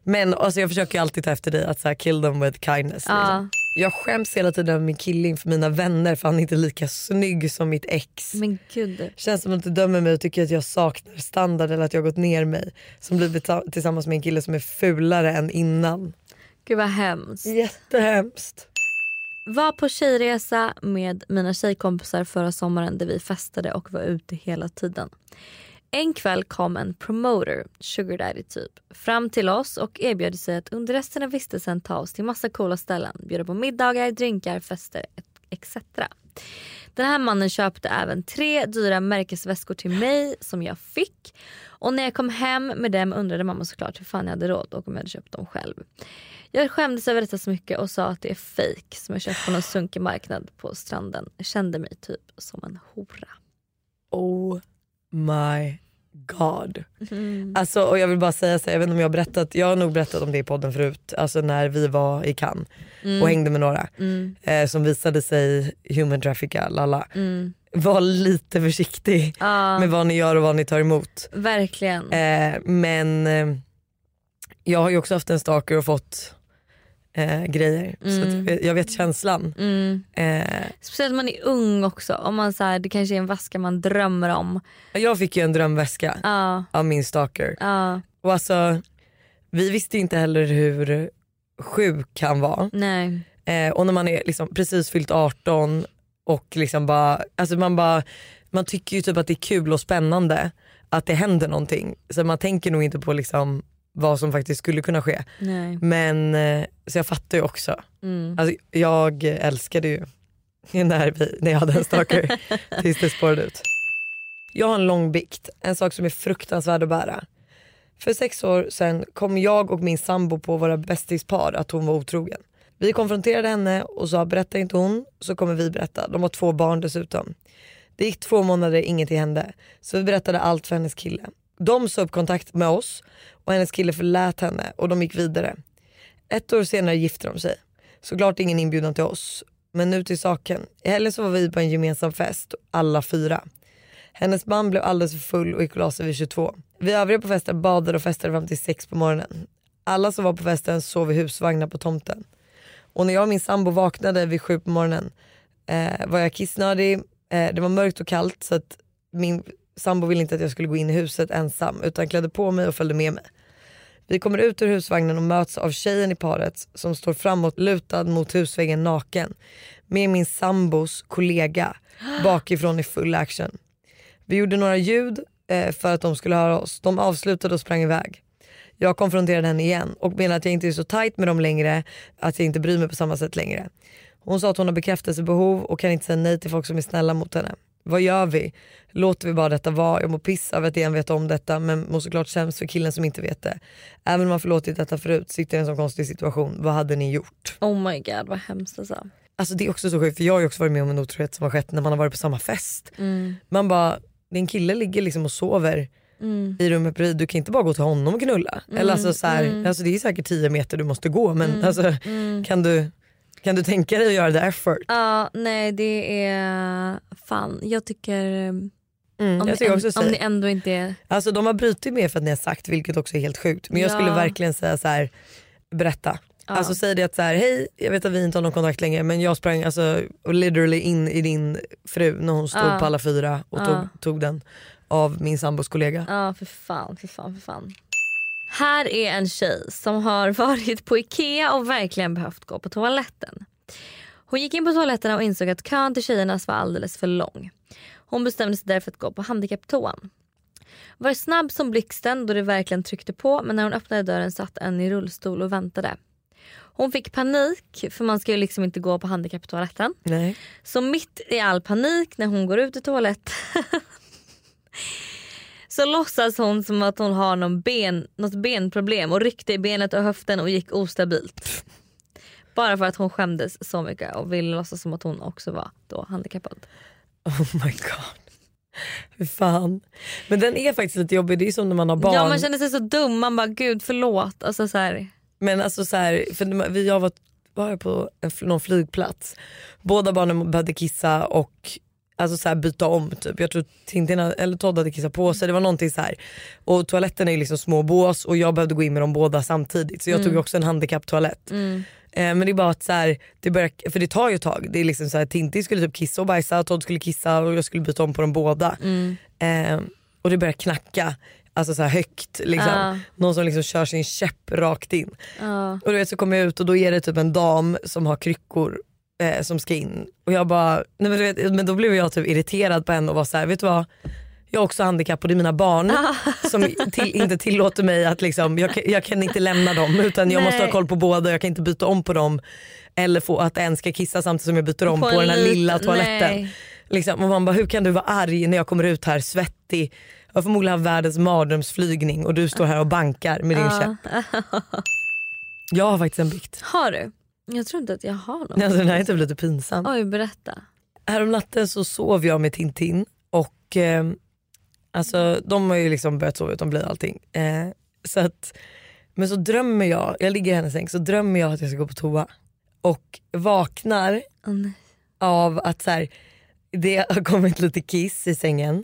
Men alltså, jag försöker alltid ta efter dig att så här, kill them with kindness. Ja. Liksom. Jag skäms hela tiden över min kille inför mina vänner för han är inte lika snygg som mitt ex. Men gud. Känns som att du dömer mig och tycker att jag saknar standard eller att jag har gått ner mig. Som blir tillsammans med en kille som är fulare än innan. Gud vad hemskt. Jättehemskt. Var på tjejresa med mina tjejkompisar förra sommaren där vi festade och var ute hela tiden. En kväll kom en promoter, sugar daddy typ, fram till oss och erbjöd sig att under resten av vistelsen ta oss till massa coola ställen, bjuda på middagar, drinkar, fester etc. Den här mannen köpte även tre dyra märkesväskor till mig som jag fick. Och när jag kom hem med dem undrade mamma såklart hur fan jag hade råd och om jag hade köpt dem själv. Jag skämdes över detta så mycket och sa att det är fake som jag köpt på någon sunkig marknad på stranden. Jag kände mig typ som en hora. Oh my god. Mm. Alltså, och jag vill bara säga så jag vet inte om jag har berättat, jag har nog berättat om det i podden förut. Alltså när vi var i Cannes och hängde med några Mm. eh, som visade sig human trafficka, lalla. Mm. Var lite försiktig Ja, med vad ni gör och vad ni tar emot. verkligen. Eh, men eh, jag har ju också haft en stalker och fått eh, grejer. Så att jag, Mm. vet, jag vet känslan. Mm. Eh, Speciellt när man är ung också. Om man så här, det kanske är en väska man drömmer om. jag fick ju en drömväska Ja, av min stalker. ja, Och alltså, vi visste inte heller hur sjuk han var. nej. Eh, och när man är liksom precis fyllt 18 och liksom bara, alltså man bara, man tycker ju typ att det är kul och spännande att det händer någonting. Så man tänker nog inte på liksom vad som faktiskt skulle kunna ske. nej. Men eh, så jag fattar ju också. Mm. Alltså, jag älskade ju [LAUGHS] när, vi, när jag hade en stalker [LAUGHS] tills det spårade ut. Jag har en lång bikt, en sak som är fruktansvärd att bära. För sex år sedan kom jag och min sambo på våra bästispar att hon var otrogen. Vi konfronterade henne och sa berätta inte hon så kommer vi berätta. De har två barn dessutom. Det gick två månader, ingenting hände. Så vi berättade allt för hennes kille. De sa upp kontakt med oss och hennes kille förlät henne och de gick vidare. Ett år senare gifte de sig. Såklart ingen inbjudan till oss. Men nu till saken. I helgen så var vi på en gemensam fest, alla fyra. Hennes man blev alldeles för full och gick och la sig vid 22. Vi övriga på festen badade och festade fram till 6 på morgonen. Alla som var på festen sov i husvagnar på tomten. Och när jag och min sambo vaknade vid 7 på morgonen eh, var jag kissnödig. Eh, det var mörkt och kallt så att min sambo ville inte att jag skulle gå in i huset ensam utan klädde på mig och följde med mig. Vi kommer ut ur husvagnen och möts av tjejen i paret som står framåt lutad mot husväggen naken med min sambos kollega bakifrån i full action. Vi gjorde några ljud eh, för att de skulle höra oss. De avslutade och sprang iväg. Jag konfronterade henne igen och menade att jag inte är så tight med dem längre, att jag inte bryr mig på samma sätt längre. Hon sa att hon har bekräftelsebehov och kan inte säga nej till folk som är snälla mot henne. Vad gör vi? Låter vi bara detta vara? Jag mår piss av att igen vet om detta men mår såklart sämst för killen som inte vet det. Även om man förlåtit detta förut sitter i en sån konstig situation. Vad hade ni gjort? Oh my god vad hemskt alltså. Alltså det är också så sjukt för jag har också varit med om en otrohet som har skett när man har varit på samma fest. Mm. Man bara, din kille ligger liksom och sover Mm. i rummet bredvid, du kan inte bara gå till honom och knulla. Eller alltså, så här, mm. alltså det är säkert 10 meter du måste gå men alltså, Mm. kan, du, kan du tänka dig att göra the effort? Ja nej det är fan jag tycker Mm, om, jag tycker ni, också om ni ändå inte är Alltså de har brutit med för att ni har sagt vilket också är helt sjukt. Men jag skulle Ja. verkligen säga så här, berätta. Ja. Alltså säg det att så här, hej jag vet att vi inte har någon kontakt längre men jag sprang alltså literally in i din fru när hon stod Ja. på alla fyra och Ja. tog, tog den av min sambos kollega. Ja för fan, för fan, för fan. Här är en tjej som har [LAUGHS] varit på Ikea och verkligen behövt gå på toaletten. Hon gick in på toaletten och insåg att kön till tjejernas var alldeles för lång. Hon bestämde sig därför att gå på handikapptoan. Var snabb som blixten då det verkligen tryckte på men när hon öppnade dörren satt en i rullstol och väntade. Hon fick panik för man ska ju liksom inte gå på handikapptoaletten. Nej. Så mitt i all panik när hon går ut i toaletten [LAUGHS] så låtsas hon som att hon har någon ben, något benproblem och ryckte i benet och höften och gick ostabilt. Bara för att hon skämdes så mycket och ville låtsas som att hon också var då handikappad. Oh my god. Fy fan. Men den är faktiskt lite jobbig, det är som när man har barn. Ja man känner sig så dum, man bara gud förlåt. Alltså, så här. Men alltså så här, för vi jag var, var jag på en, någon flygplats. Båda barnen behövde kissa och alltså så här, byta om. Typ. Jag tror Tintin eller Todd hade kissat på sig. Det var någonting så här. Och toaletten är liksom små bås och jag behövde gå in med dem båda samtidigt. Så jag tog ju också en handikapptoalett. Eh, men det är bara att så här, det börjar, för det tar ju ett tag. Det är liksom så här, Tintin skulle typ kissa och bajsa, Todd skulle kissa och jag skulle byta om på dem båda. Eh, och det börjar knacka. Alltså så här högt. Liksom. Ja. Någon som liksom kör sin käpp rakt in. Ja. Och du vet så kommer jag ut och då är det typ en dam som har kryckor eh, som ska in. Och jag bara, nej men, du vet, men då blev jag typ irriterad på henne och var så här, vet du vad? Jag har också handikapp och det är mina barn som till, inte tillåter mig att liksom, jag, jag kan inte lämna dem utan jag måste Nej. ha koll på båda, jag kan inte byta om på dem. Eller få att en ska kissa samtidigt som jag byter om på, På en den här lilla toaletten. nej. Liksom, och man bara, hur kan du vara arg när jag kommer ut här svettig? Jag har förmodligen haft världens mardrömsflygning och du står här och bankar med din käpp. Jag har faktiskt en bikt. Har du? Jag tror inte att jag har någon. Alltså, den här är typ lite pinsam. Oj berätta. Härom natten så sov jag med Tintin och eh, alltså, de har ju liksom börjat sova utan bli allting. Eh, så att, men så drömmer jag, jag ligger i hennes säng så drömmer jag att jag ska gå på toa och vaknar nej. av att så här, det har kommit lite kiss i sängen.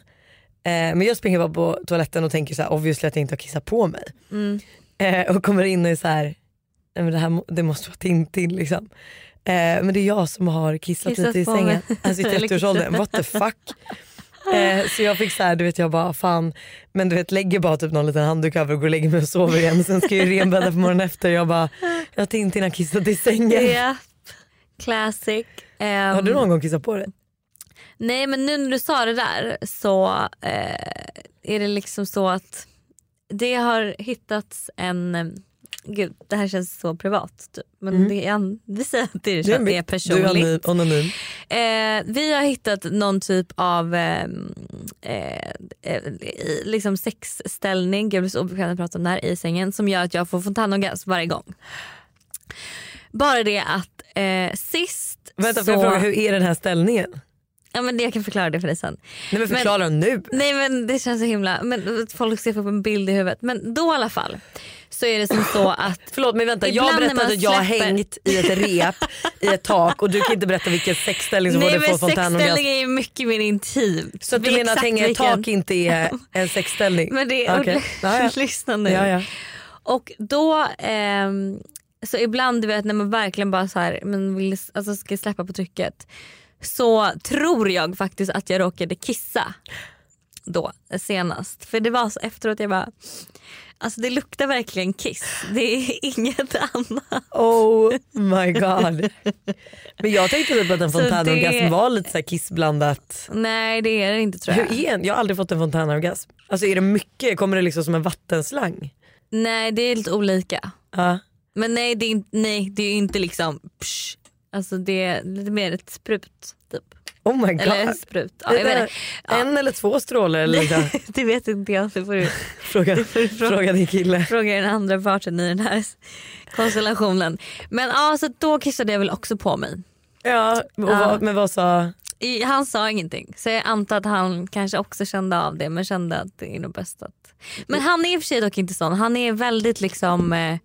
Eh, men jag springer bara på toaletten och tänker så här, obviously att jag inte har kissat på mig. Mm. Eh, och kommer in och är så här, nej men det här det måste vara Tintin liksom. Eh, men det är jag som har kissat, Kissat lite i sängen. Alltså i [LAUGHS] Eller 30-årsåldern, what the fuck. Eh, så jag fick så här, du vet jag bara fan, men du vet lägger bara typ någon liten handduk över och går och lägger mig och sover igen. Sen ska jag ju renbädda på morgonen efter. Jag bara, jag har Tintin har kissat i sängen. Japp. Classic. Ehm, Har du någon gång kissat på dig? Nej men nu när du sa det där så eh, är det liksom så att det har hittats en Gud, det här känns så privat. Typ. Men det är, an- vi säger att det är, Du är, det är du är personligt. anonym. Eh, vi har hittat någon typ av eh, eh, eh, liksom sexställning, jag blir så obekväm att prata om det här, i sängen som gör att jag får fontänorgasm varje gång. Bara det att eh, sist Vänta så... får jag fråga, hur är den här ställningen? Ja, men det, jag kan förklara det för dig sen. Nej men förklara den nu. Nej men det känns så himla, men folk ser på en bild i huvudet. Men då i alla fall så är det som så [LAUGHS] att Förlåt men vänta, jag berättade att jag har hängt i ett rep i ett tak och du kan inte berätta vilken sexställning som Nej får dig men sexställning är ju mycket mer intimt. Så du menar att hänga i ett tak inte är en sexställning? [LAUGHS] Men det är. [LAUGHS] Ja, ja. lyssna nu. Ja, ja. Och då, ehm, så ibland du vet när man verkligen bara så här, men vill, alltså ska släppa på trycket så tror jag faktiskt att jag råkade kissa då senast. För det var så efteråt jag bara, alltså det luktar verkligen kiss. Det är [LAUGHS] inget annat. Oh my god. Men jag tänkte typ att en fontänorgasm det- var lite så kissblandat. Nej det är det inte tror jag. Hur är en? Jag har aldrig fått en fontänorgasm. Alltså är det mycket? Kommer det liksom som en vattenslang? Nej det är lite olika. Ja. Men nej det är, inte- nej, det är inte liksom psh. Alltså det är lite mer ett sprut typ. Oh my god. Eller sprut. Ja, det. Ja. En eller två strålar? Eller liksom? [LAUGHS] det vet inte jag. Det får du [LAUGHS] fråga, fråga din kille. fråga den andra parten i den här konstellationen. Men ja, så då kissade jag väl också på mig. Ja. Vad, men vad sa... I, han sa ingenting så jag antar att han kanske också kände av det men kände att det är nog bäst att... Men han är i och för sig dock inte sån. Han är väldigt liksom... Eh,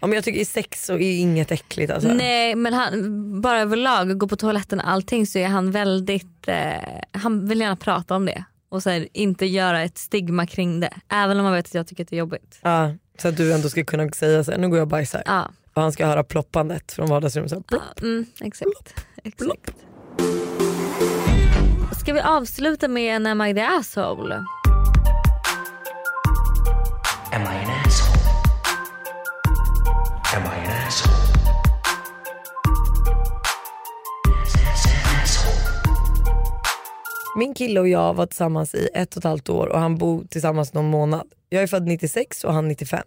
Men jag tycker i sex så är inget äckligt. Alltså. Nej men han, bara överlag, gå på toaletten och allting så är han väldigt, eh, han vill gärna prata om det. Och så här, inte göra ett stigma kring det. Även om man vet att jag tycker att det är jobbigt. Ja, så att du ändå ska kunna säga så här, nu går jag och bajsar. Ja, Och han ska höra ploppandet från vardagsrummet. Så här, plopp. ja mm, exakt. exakt. Ska vi avsluta med en Am I the asshole? Am I an asshole? Min kille och jag var tillsammans i ett och ett halvt år och han bor tillsammans någon månad. Jag är född 96 och han 95.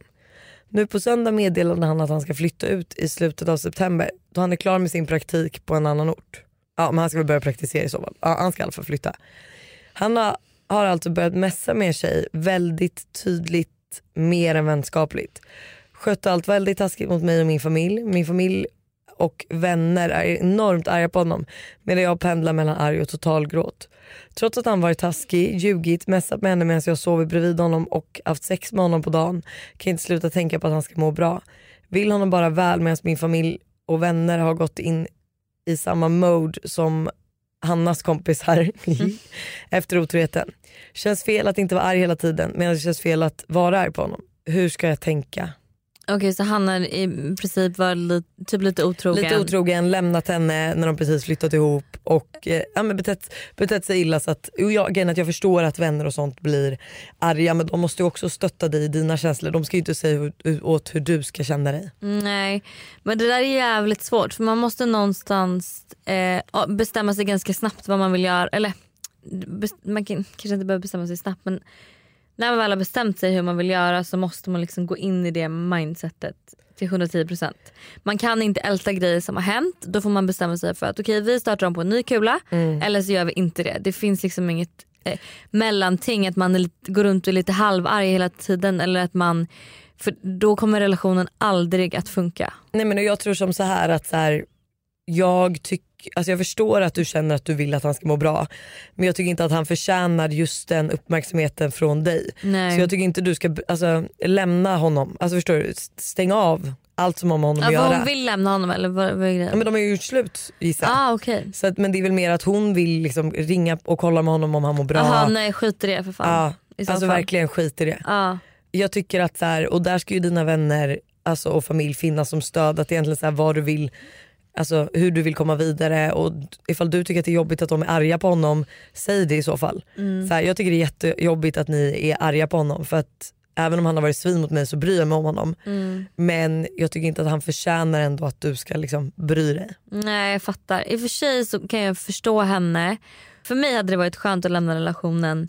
Nu på söndag meddelade han att han ska flytta ut i slutet av september då han är klar med sin praktik på en annan ort. Ja men han ska väl börja praktisera i så fall. Ja, han ska i alla fall flytta. Han har, har alltså börjat messa med en tjej väldigt tydligt mer än vänskapligt. Skötte allt väldigt taskigt mot mig och min familj. Min familj och vänner är enormt arga på honom medan jag pendlar mellan arg och totalgråt. Trots att han varit taskig, ljugit, messat med henne medan jag sovit bredvid honom och haft sex med honom på dagen kan jag inte sluta tänka på att han ska må bra. Vill honom bara väl medan min familj och vänner har gått in i samma mode som Hannas kompisar [LAUGHS] efter otroheten. Känns fel att inte vara arg hela tiden medan det känns fel att vara arg på honom. Hur ska jag tänka? Okej så han har i princip varit li, typ lite otrogen. Lite otrogen, lämnat henne när de precis flyttat ihop och eh, ja, men betett, betett sig illa. Så att, och jag, att jag förstår att vänner och sånt blir arga men de måste ju också stötta dig i dina känslor. De ska ju inte säga hur, hur, åt hur du ska känna dig. Nej men det där är jävligt svårt för man måste någonstans eh, bestämma sig ganska snabbt vad man vill göra. Eller man kan, kanske inte behöver bestämma sig snabbt men när man väl har bestämt sig hur man vill göra så måste man liksom gå in i det mindsetet till 110%. Man kan inte älta grejer som har hänt. Då får man bestämma sig för att okej vi startar om på en ny kula eller så gör vi inte det. Det finns liksom inget eh, mellanting att man lite, går runt och är lite halvarg hela tiden eller att man för då kommer relationen aldrig att funka. Nej men jag tror som så här att så här, jag tycker Alltså jag förstår att du känner att du vill att han ska må bra men jag tycker inte att han förtjänar just den uppmärksamheten från dig. Nej. Så jag tycker inte du ska alltså, lämna honom, alltså förstår du? Stäng av allt som har med honom Ja, att göra. hon vill lämna honom eller vad, vad är grejen? Ja, men de har ju gjort slut gissar ah, okej. Så att, men det är väl mer att hon vill liksom ringa och kolla med honom om han mår bra. Jaha nej skit i det för fan. så alltså fall. verkligen skit i det. Ja. Jag tycker att så här, och där ska ju dina vänner alltså, och familj finnas som stöd. Att egentligen så här, vad du vill, alltså hur du vill komma vidare och ifall du tycker att det är jobbigt att de är arga på honom, säg det i så fall. Så här, jag tycker det är jättejobbigt att ni är arga på honom för att även om han har varit svin mot mig så bryr jag mig om honom. Men jag tycker inte att han förtjänar ändå att du ska liksom bry dig. Nej jag fattar. I och för sig så kan jag förstå henne. För mig hade det varit skönt att lämna relationen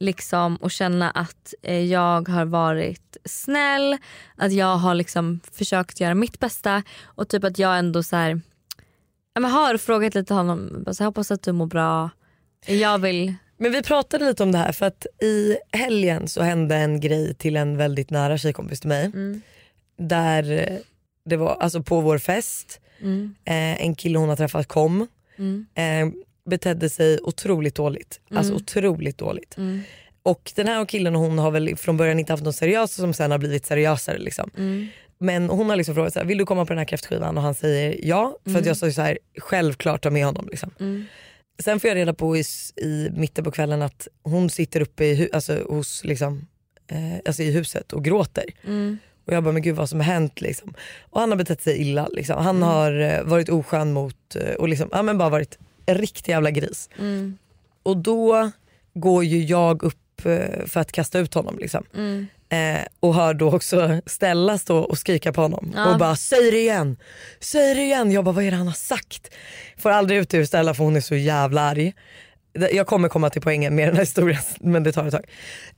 liksom och känna att eh, jag har varit snäll, att jag har liksom försökt göra mitt bästa och typ att jag ändå så här, ja, men har frågat lite honom, bara så, jag hoppas att du mår bra. Jag vill, Men vi pratade lite om det här för att i helgen så hände en grej till en väldigt nära tjejkompis till mig. Där eh, det var alltså på vår fest, mm, eh, en kille hon har träffat kom, mm, eh, betedde sig otroligt dåligt. Alltså otroligt dåligt. mm, Och den här killen och hon har väl från början inte haft något seriöst som sen har blivit seriösare. Liksom. mm, Men hon har liksom frågat så här, vill du komma på den här kräftskivan? Och han säger ja. För att jag sa så här, självklart ta med honom. Liksom. mm. Sen får jag reda på i, i mitten på kvällen att hon sitter uppe i, alltså, hos, liksom, eh, alltså i huset och gråter. Mm. Och jag bara, men gud vad som har hänt liksom. Och han har betett sig illa. Liksom. Han har eh, varit oskön mot, eh, och liksom, ja, men bara varit riktig jävla gris. Mm. Och då går ju jag upp eh, för att kasta ut honom. Liksom. Mm. Eh, och hör då också Stella stå och skrika på honom Ja. och bara säg det igen, säg det igen. Jag bara vad är det han har sagt? Får aldrig ut ur Stella för hon är så jävla arg. Jag kommer komma till poängen med den här historien [LAUGHS] men det tar ett tag.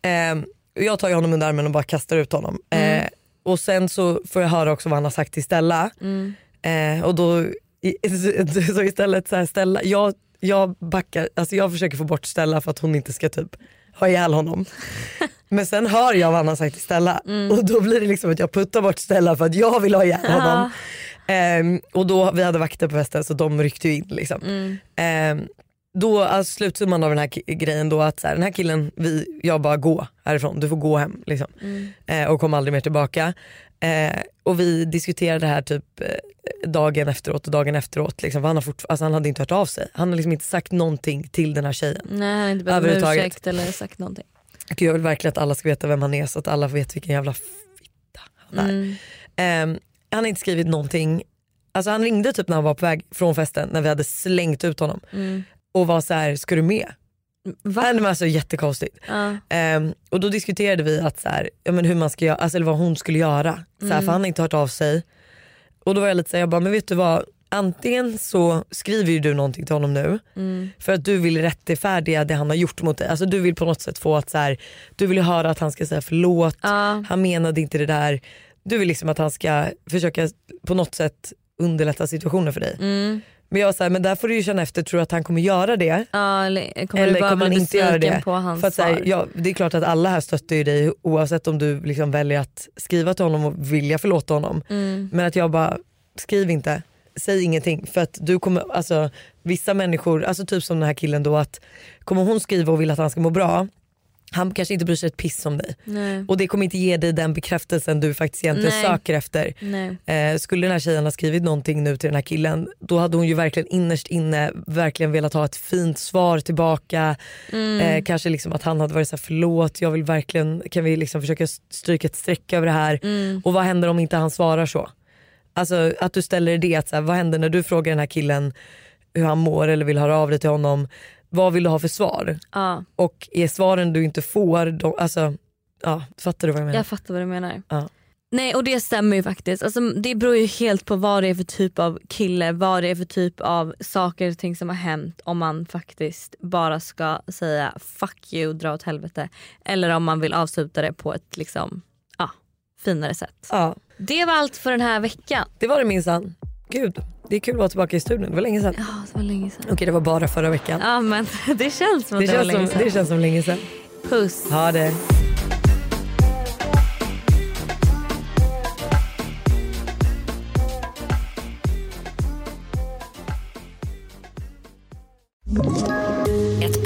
Eh, jag tar honom under armen och bara kastar ut honom. Eh, och sen så får jag höra också vad han har sagt till Stella. Mm. Eh, och då [LAUGHS] så istället så Stella, jag, jag backar, alltså jag försöker få bort Stella för att hon inte ska typ ha ihjäl honom. [LAUGHS] Men sen hör jag vad han har sagt till Stella och då blir det liksom att jag puttar bort Stella för att jag vill ha ihjäl honom. Ehm, och då, vi hade vakter på festen så de ryckte ju in. Liksom. Ehm, då, alltså, slutsumman av den här grejen då att så här, den här killen, vi, jag bara gå härifrån, du får gå hem. Liksom. Eh, och kom aldrig mer tillbaka. Eh, och vi diskuterade det här typ eh, dagen efteråt och dagen efteråt. Liksom, han, har fort, alltså, han hade inte hört av sig. Han har liksom inte sagt någonting till den här tjejen. Nej han har inte Överhuvudtaget. ursäkt eller sagt någonting. Gud, jag vill verkligen att alla ska veta vem han är så att alla vet vilken jävla fitta han är. Mm. Ehm, han har inte skrivit någonting. Alltså han ringde typ när han var på väg från festen när vi hade slängt ut honom Mm. Och var så här: ska du med? Va? Det var alltså jättekonstigt. Ja. Ehm, och då diskuterade vi att så här, ja, men hur man ska göra, alltså, eller vad hon skulle göra. Så här, För han har inte hört av sig. Och då var jag lite såhär, jag bara, men vet du vad? Antingen så skriver ju du någonting till honom nu Mm. för att du vill rättfärdiga det han har gjort mot dig. Alltså du vill på något sätt få att så här, du vill höra att han ska säga förlåt, Ja. han menade inte det där. Du vill liksom att han ska försöka på något sätt underlätta situationen för dig. Mm. Men jag var så här, men där får du ju känna efter, tror du att han kommer göra det? Ja, eller kommer Eller kommer han inte göra det? på hans För att, så här, ja, det är klart att alla här stöttar ju dig oavsett om du liksom väljer att skriva till honom och vilja förlåta honom. Mm. Men att jag bara, skriv inte, säg ingenting. För att du kommer, alltså vissa människor, alltså typ som den här killen då att kommer hon skriva och vill att han ska må bra, han kanske inte bryr sig ett piss om dig. Nej. Och det kommer inte ge dig den bekräftelsen du faktiskt egentligen Nej. söker efter. Eh, skulle den här tjejen ha skrivit någonting nu till den här killen då hade hon ju verkligen innerst inne verkligen velat ha ett fint svar tillbaka. Mm. Eh, kanske liksom att han hade varit så här, förlåt jag vill verkligen, kan vi liksom försöka stryka ett streck över det här. Mm. Och vad händer om inte han svarar så? Alltså att du ställer det, att så här, vad händer när du frågar den här killen hur han mår eller vill höra av dig till honom. Vad vill du ha för svar? Ja, Och är svaren du inte får, de, alltså, ja, fattar du vad jag menar? jag fattar vad du menar. Ja. Nej och det stämmer ju faktiskt. Alltså, det beror ju helt på vad det är för typ av kille, vad det är för typ av saker och ting som har hänt om man faktiskt bara ska säga fuck you, dra åt helvete. Eller om man vill avsluta det på ett liksom, ja, finare sätt. Ja, Det var allt för den här veckan. det var det minsann. Gud, det är kul att vara tillbaka i studion. Det var länge sedan. Ja, det var länge sedan. Okej det var bara förra veckan. Ja men [LAUGHS] det känns som det, det, var känns länge som, sedan. det känns som länge sedan. Puss. Ha det.